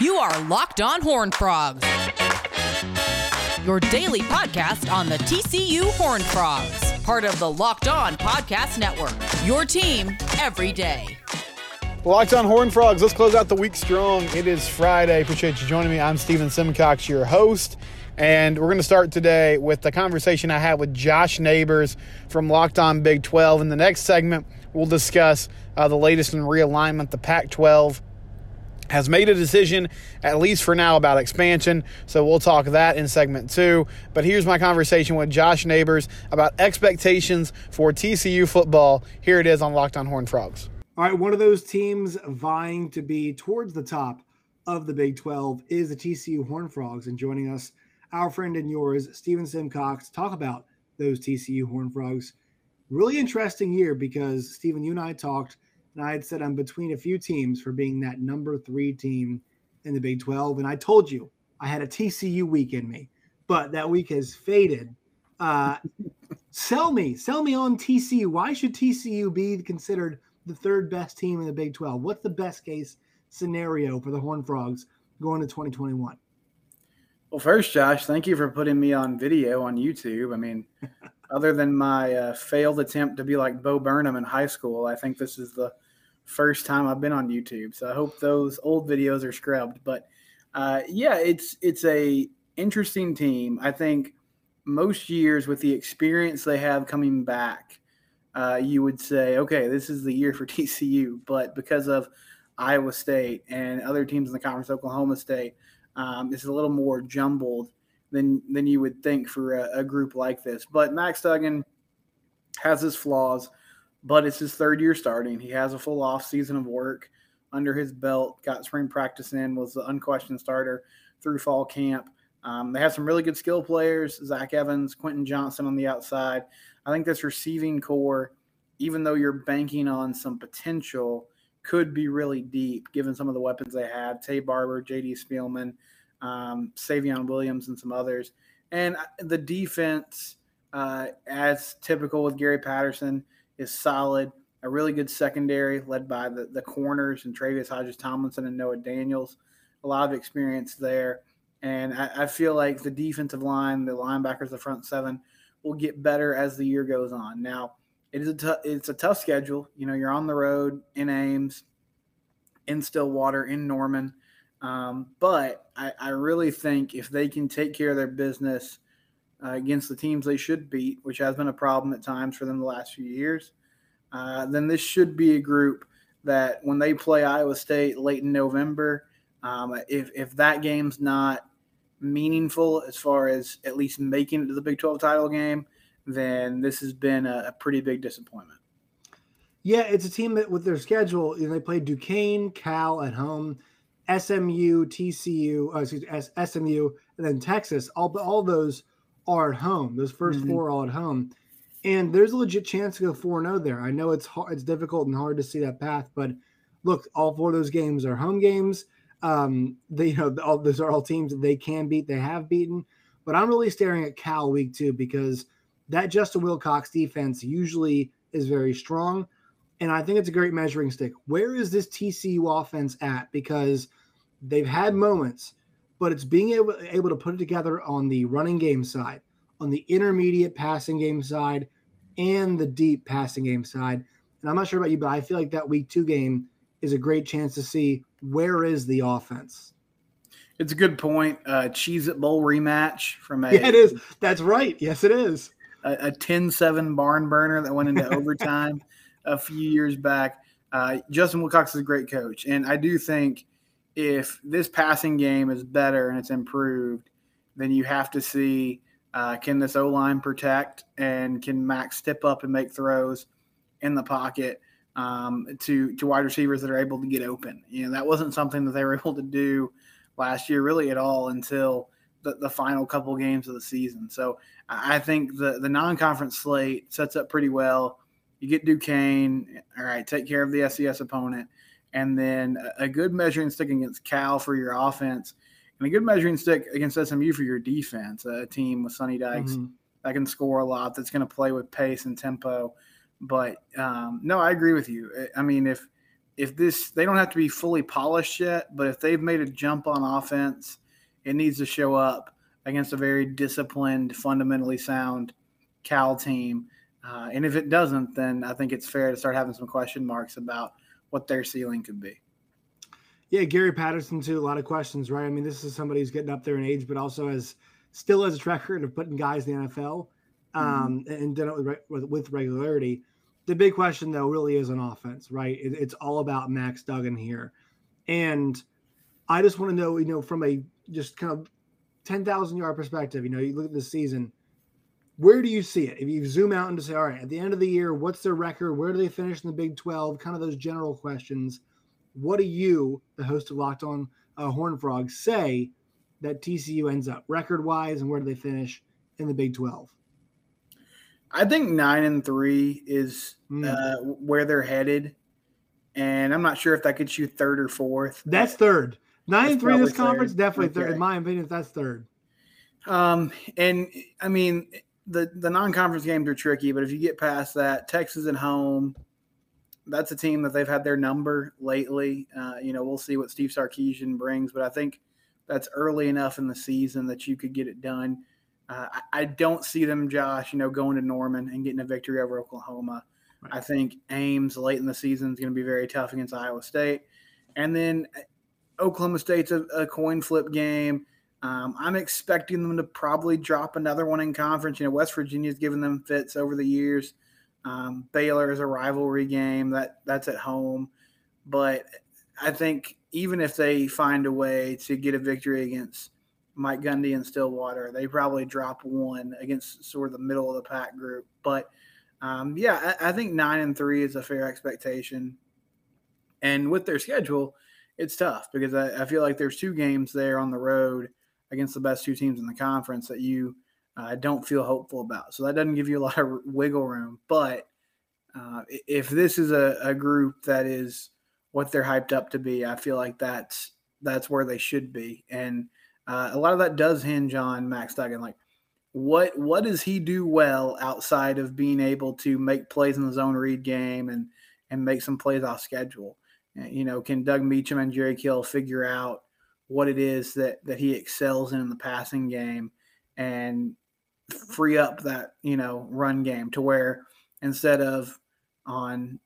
You are Locked On Horn Frogs, your daily podcast on the TCU Horn Frogs, part of the Locked On Podcast Network. Your team every day. Locked on Horn Frogs. Let's close out the week strong. It is Friday. Appreciate you joining me. I'm Steven Simcox, your host. And we're going to start today with the conversation I had with Josh Neighbors from Locked On Big 12. In the next segment, we'll discuss uh, the latest in realignment, the Pac 12 has made a decision, at least for now, about expansion. So we'll talk that in segment two. But here's my conversation with Josh Neighbors about expectations for TCU football. Here it is on Locked On Horn Frogs. All right, one of those teams vying to be towards the top of the Big 12 is the TCU Horn Frogs. And joining us, our friend and yours, Steven Simcox, talk about those TCU Horn Frogs. Really interesting year because, Steven, you and I talked – and I had said I'm between a few teams for being that number three team in the Big 12. And I told you I had a TCU week in me, but that week has faded. Uh, sell me, sell me on TCU. Why should TCU be considered the third best team in the Big 12? What's the best case scenario for the Horn Frogs going to 2021? Well, first, Josh, thank you for putting me on video on YouTube. I mean, other than my uh, failed attempt to be like Bo Burnham in high school, I think this is the first time I've been on YouTube. So I hope those old videos are scrubbed. But uh, yeah, it's it's a interesting team. I think most years with the experience they have coming back, uh, you would say, okay, this is the year for TCU. But because of Iowa State and other teams in the conference, Oklahoma State, um, it's a little more jumbled than than you would think for a, a group like this. But Max Duggan has his flaws but it's his third year starting. He has a full off season of work under his belt. Got spring practice in, was the unquestioned starter through fall camp. Um, they have some really good skill players: Zach Evans, Quentin Johnston on the outside. I think this receiving corps, even though you're banking on some potential, could be really deep given some of the weapons they have: Taye Barber, J.D. Spielman, um, Savion Williams, and some others. And uh, the defense, uh, as typical with Gary Patterson is solid. A really good secondary led by the, the corners and Tre'Vius Hodges-Tomlinson and Noah Daniels. A lot of experience there. And I, I feel like the defensive line, the linebackers, the front seven will get better as the year goes on. Now, it is a t- it's a tough schedule. You know, you're on the road in Ames, in Stillwater, in Norman. Um, but I, I, really think if they can take care of their business uh, against the teams they should beat, which has been a problem at times for them the last few years, uh, then this should be a group that when they play Iowa State late in November, um, if, if that game's not meaningful as far as at least making it to the Big 12 title game, then this has been a, a pretty big disappointment. Yeah, it's a team that with their schedule, you know, they play Duquesne, Cal at home, SMU, TCU, uh, excuse me, SMU, and then Texas. All all those are at home. Those 1st mm-hmm. four are all at home. And there's a legit chance to go 4 0 there. I know it's hard, it's difficult and hard to see that path, but look, all four of those games are home games. Um, they, you know, all, those are all teams that they can beat, they have beaten. But I'm really staring at Cal week two because that Justin Wilcox defense usually is very strong. And I think it's a great measuring stick. Where is this TCU offense at? Because they've had moments but it's being able, able to put it together on the running game side, on the intermediate passing game side, and the deep passing game side. And I'm not sure about you, but I feel like that week two game is a great chance to see where is the offense. It's a good point. Uh, Cheez It Bowl rematch from a. Yeah, it is. That's right. Yes, it is. A, a 10 7 barn burner that went into overtime a few years back. Uh, Justin Wilcox is a great coach. And I do think if this passing game is better and it's improved, then you have to see uh, can this O line protect and can Max step up and make throws in the pocket um, to to wide receivers that are able to get open. You know that wasn't something that they were able to do last year really at all until the, the final couple games of the season. So I think the the non conference slate sets up pretty well. You get Duquesne, all right, take care of the FCS opponent and then a good measuring stick against Cal for your offense, and a good measuring stick against SMU for your defense. A team with Sonny Dykes mm-hmm. that can score a lot, that's going to play with pace and tempo. But um, no, I agree with you. I mean, if if this they don't have to be fully polished yet, but if they've made a jump on offense, it needs to show up against a very disciplined, fundamentally sound Cal team. Uh, and if it doesn't, then I think it's fair to start having some question marks about what their ceiling could be. Yeah, Gary Patterson too. A lot of questions, right? I mean, this is somebody who's getting up there in age, but also has still has a track record of putting guys in the NFL um, mm-hmm. and done it with, with, regularity. The big question though really is on offense, right? It, it's all about Max Duggan here, and I just want to know, you know, from a just kind of ten thousand yard perspective, you know, you look at the season where do you see it? If you zoom out and to say, all right, at the end of the year, what's their record? Where do they finish in the Big 12? Kind of those general questions. What do you, the host of Locked On uh, Horn Frogs, say that TCU ends up record wise and where do they finish in the Big 12? I think nine and three is mm. uh, where they're headed. And I'm not sure if that gets you third or fourth. That's third. Nine that's and three in this conference, third. definitely okay. third. In my opinion, that's third. Um, and I mean, the the non-conference games are tricky, but if you get past that, Texas at home, that's a team that they've had their number lately. Uh, you know, we'll see what Steve Sarkisian brings, but I think that's early enough in the season that you could get it done. Uh, I, I, don't see them, Josh, you know, going to Norman and getting a victory over Oklahoma. Right. I think Ames late in the season is going to be very tough against Iowa State, and then Oklahoma State's a, a coin flip game. Um, I'm expecting them to probably drop another one in conference. You know, West Virginia's given them fits over the years. Um, Baylor is a rivalry game that that's at home, but I think even if they find a way to get a victory against Mike Gundy and Stillwater, they probably drop one against sort of the middle of the pack group. But um, yeah, I, I think nine and three is a fair expectation. And with their schedule, it's tough because I, I feel like there's two games there on the road against the best two teams in the conference that you uh, don't feel hopeful about. So that doesn't give you a lot of wiggle room. But uh, if this is a, a, group that is what they're hyped up to be, I feel like that's that's where they should be. And uh, a lot of that does hinge on Max Duggan. Like, what what does he do well outside of being able to make plays in the zone read game and and make some plays off schedule? You know, can Doug Meacham and Jerry Kill figure out what it is that that he excels in, in the passing game and free up that you know run game to where instead of on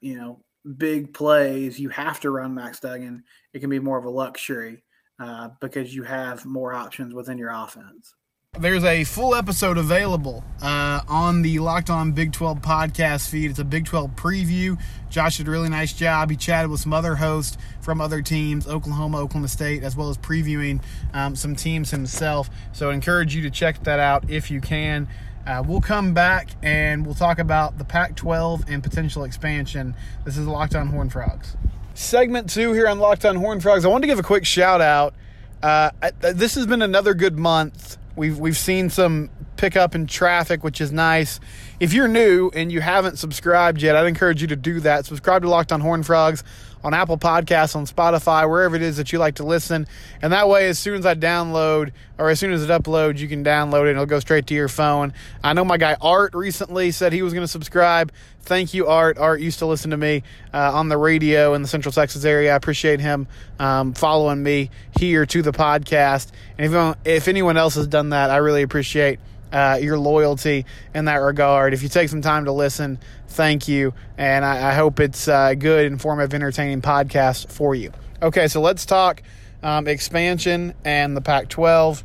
you know big plays you have to run Max Duggan, it can be more of a luxury uh, because you have more options within your offense. There's a full episode available uh, on the Locked On Big 12 podcast feed. It's a Big 12 preview. Josh did a really nice job. He chatted with some other hosts from other teams, Oklahoma, Oklahoma State, as well as previewing um, some teams himself. So I encourage you to check that out if you can. Uh, we'll come back and we'll talk about the Pac 12 and potential expansion. This is Locked On Horn Frogs. Segment two here on Locked On Horn Frogs. I wanted to give a quick shout out. Uh, I, this has been another good month We've we've seen some pickup in traffic, which is nice. If you're new and you haven't subscribed yet, I'd encourage you to do that. Subscribe to Locked on Horn Frogs on Apple Podcasts, on Spotify, wherever it is that you like to listen. And that way, as soon as I download or as soon as it uploads, you can download it and it'll go straight to your phone. I know my guy Art recently said he was going to subscribe. Thank you, Art. Art used to listen to me uh, on the radio in the Central Texas area. I appreciate him um, following me here to the podcast. And if, if anyone else has done that, I really appreciate uh, your loyalty in that regard. If you take some time to listen, thank you. And I, I hope it's a good, informative, entertaining podcast for you. Okay, so let's talk um, expansion and the Pac 12.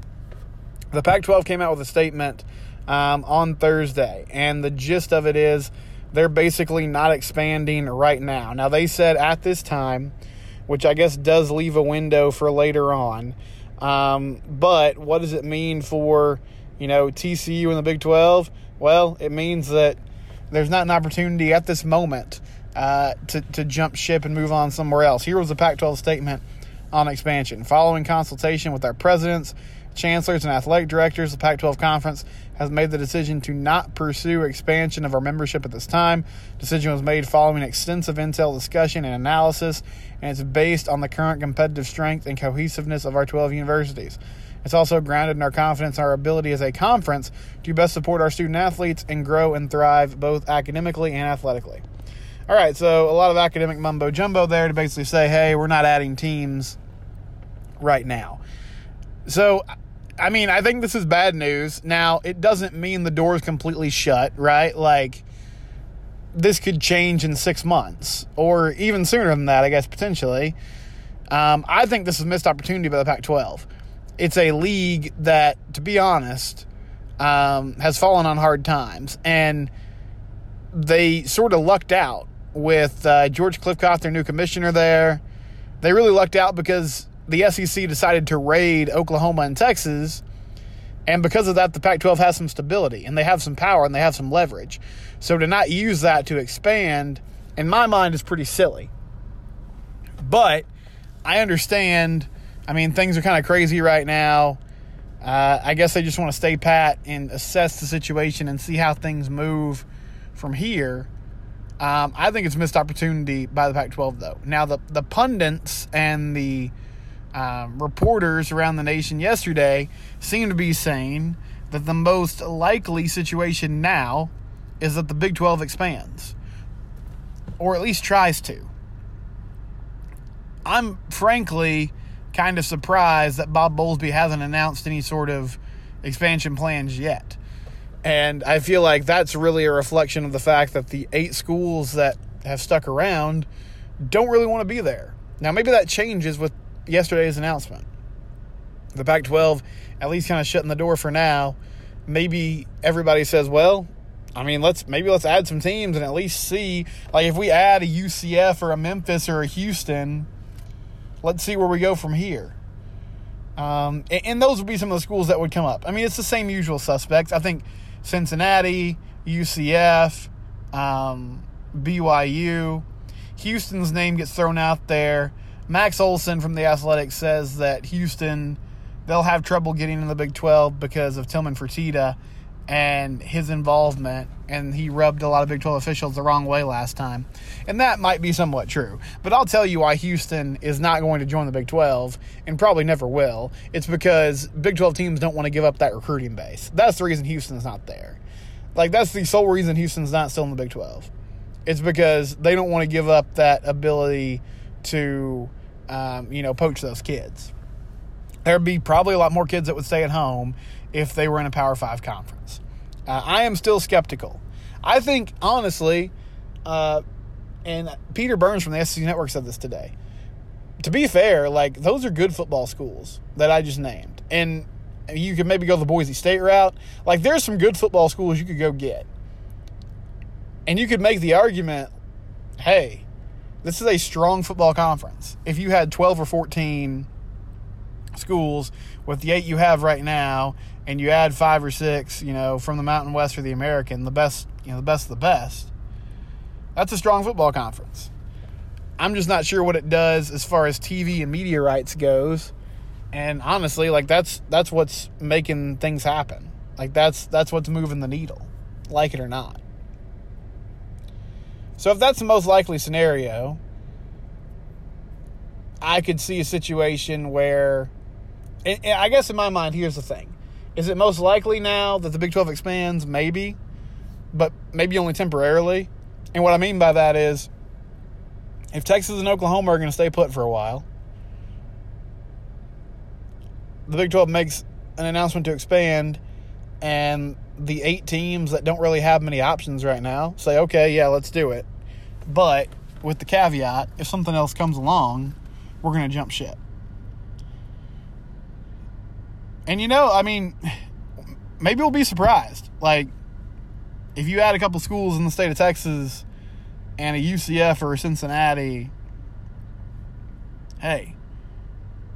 The Pac 12 came out with a statement um, on Thursday, and the gist of it is they're basically not expanding right now. Now, they said at this time, which I guess does leave a window for later on. Um, but what does it mean for you know, TCU in the Big 12, well, it means that there's not an opportunity at this moment uh, to, to jump ship and move on somewhere else. Here was the Pac 12 statement on expansion. Following consultation with our presidents, chancellors, and athletic directors, the Pac 12 conference has made the decision to not pursue expansion of our membership at this time. Decision was made following extensive intel discussion and analysis, and it's based on the current competitive strength and cohesiveness of our 12 universities. It's also grounded in our confidence in our ability as a conference to best support our student athletes and grow and thrive both academically and athletically. All right, so a lot of academic mumbo jumbo there to basically say, hey, we're not adding teams right now. So, I mean, I think this is bad news. Now, it doesn't mean the door is completely shut, right? Like, this could change in six months or even sooner than that, I guess, potentially. Um, I think this is a missed opportunity by the Pac 12. It's a league that, to be honest, um, has fallen on hard times. And they sort of lucked out with uh, George Kliavkoff, their new commissioner there. They really lucked out because the SEC decided to raid Oklahoma and Texas. And because of that, the Pac 12 has some stability and they have some power and they have some leverage. So to not use that to expand, in my mind, is pretty silly. But I understand. I mean, things are kind of crazy right now. Uh, I guess they just want to stay pat and assess the situation and see how things move from here. Um, I think it's missed opportunity by the Pac 12, though. Now, the, the pundits and the um, reporters around the nation yesterday seem to be saying that the most likely situation now is that the Big 12 expands, or at least tries to. I'm frankly kind of surprised that Bob Bowlesby hasn't announced any sort of expansion plans yet. And I feel like that's really a reflection of the fact that the eight schools that have stuck around don't really want to be there. Now, maybe that changes with yesterday's announcement. The Pac 12 at least kind of shutting the door for now. Maybe everybody says, well, I mean, let's maybe let's add some teams and at least see. Like, if we add a UCF or a Memphis or a Houston, let's see where we go from here. Um, and, and those would be some of the schools that would come up. I mean, it's the same usual suspects. I think Cincinnati, UCF, um, BYU. Houston's name gets thrown out there. Max Olson from the Athletics says that Houston they'll have trouble getting in the Big 12 because of Tillman Fertitta and his involvement, and he rubbed a lot of Big 12 officials the wrong way last time. And that might be somewhat true. But I'll tell you why Houston is not going to join the Big 12 and probably never will. It's because Big 12 teams don't want to give up that recruiting base. That's the reason Houston's not there. Like, that's the sole reason Houston's not still in the Big 12. It's because they don't want to give up that ability to, um, you know, poach those kids. There'd be probably a lot more kids that would stay at home if they were in a Power Five conference. Uh, I am still skeptical. I think, honestly, uh, and Peter Burns from the SEC Network said this today. To be fair, like those are good football schools that I just named, and you could maybe go the Boise State route. Like there's some good football schools you could go get, and you could make the argument, hey, this is a strong football conference. If you had 12 or 14 schools with the eight you have right now, and you add five or six, you know, from the Mountain West or the American, the best, you know, the best of the best. That's a strong football conference. I'm just not sure what it does as far as TV and media rights goes. And honestly, like that's that's what's making things happen. Like that's that's what's moving the needle, like it or not. So if that's the most likely scenario, I could see a situation where and, and I guess in my mind, here's the thing. Is it most likely now that the Big 12 expands? Maybe, but maybe only temporarily. And what I mean by that is if Texas and Oklahoma are going to stay put for a while, the Big 12 makes an announcement to expand, and the eight teams that don't really have many options right now say, okay, yeah, let's do it. But with the caveat, if something else comes along, we're going to jump ship. And you know, I mean, maybe we'll be surprised. Like, if you add a couple schools in the state of Texas and a UCF or a Cincinnati, hey,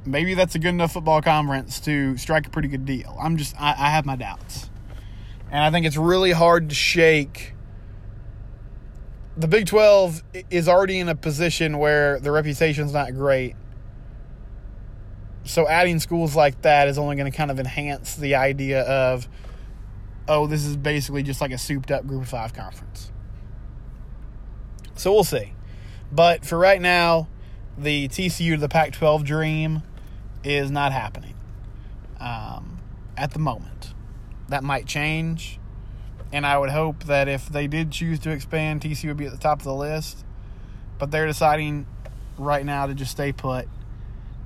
maybe that's a good enough football conference to strike a pretty good deal. I'm just, I, I have my doubts. And I think it's really hard to shake. The Big 12 is already in a position where the reputation's not great so adding schools like that is only going to kind of enhance the idea of oh this is basically just like a souped up group of five conference so we'll see but for right now the tcu to the pac 12 dream is not happening um, at the moment that might change and I would hope that if they did choose to expand, TCU would be at the top of the list. But they're deciding right now to just stay put.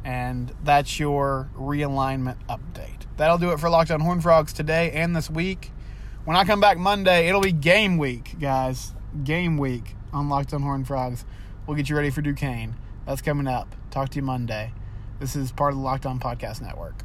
And that's your realignment update. That'll do it for Locked On Horn Frogs today and this week. When I come back Monday, it'll be game week, guys. Game week on Locked On Horn Frogs. We'll get you ready for Duquesne. That's coming up. Talk to you Monday. This is part of the Locked On Podcast Network.